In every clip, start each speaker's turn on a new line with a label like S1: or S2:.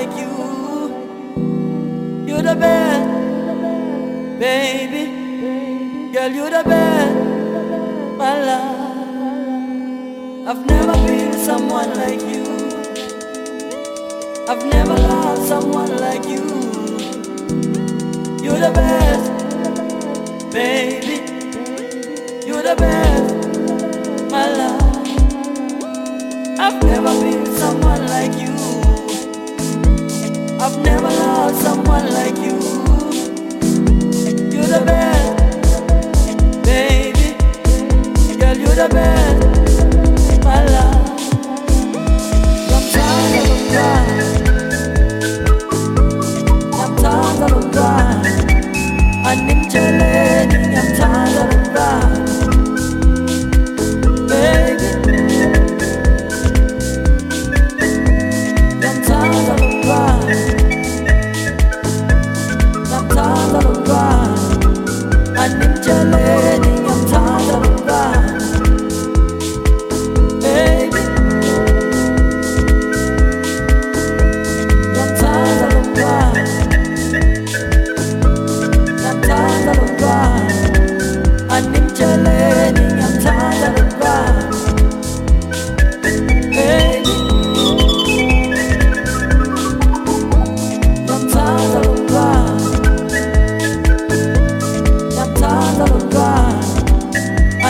S1: like you. You're the best, baby. Girl, you're the best my love. I've never been someone like you. I've never loved someone like you. You're the best, baby. You're the best, my love. I've never been someone like you. I've never loved someone like you. You're the best, baby. Girl, you're the best, my love. I'm tired of crying. I'm tired of crying. animtsheleni ngiyamthanda lo mntwana baby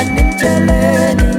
S1: animtsheleni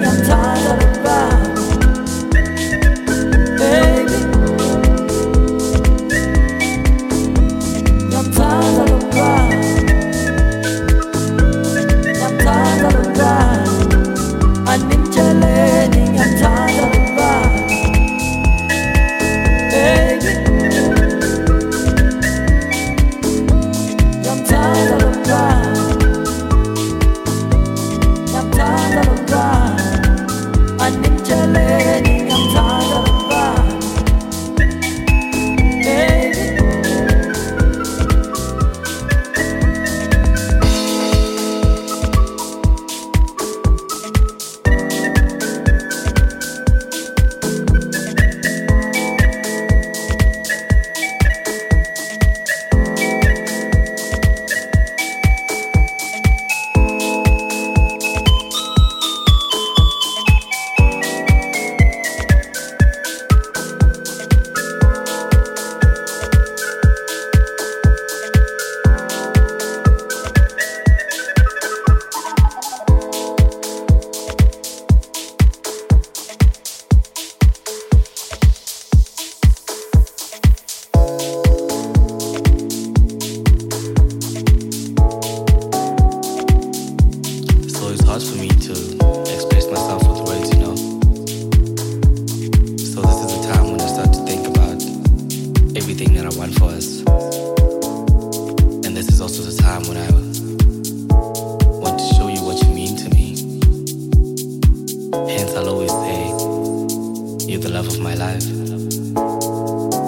S2: You're the love of my life.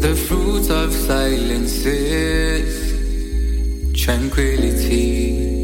S3: The fruits of silences, tranquility.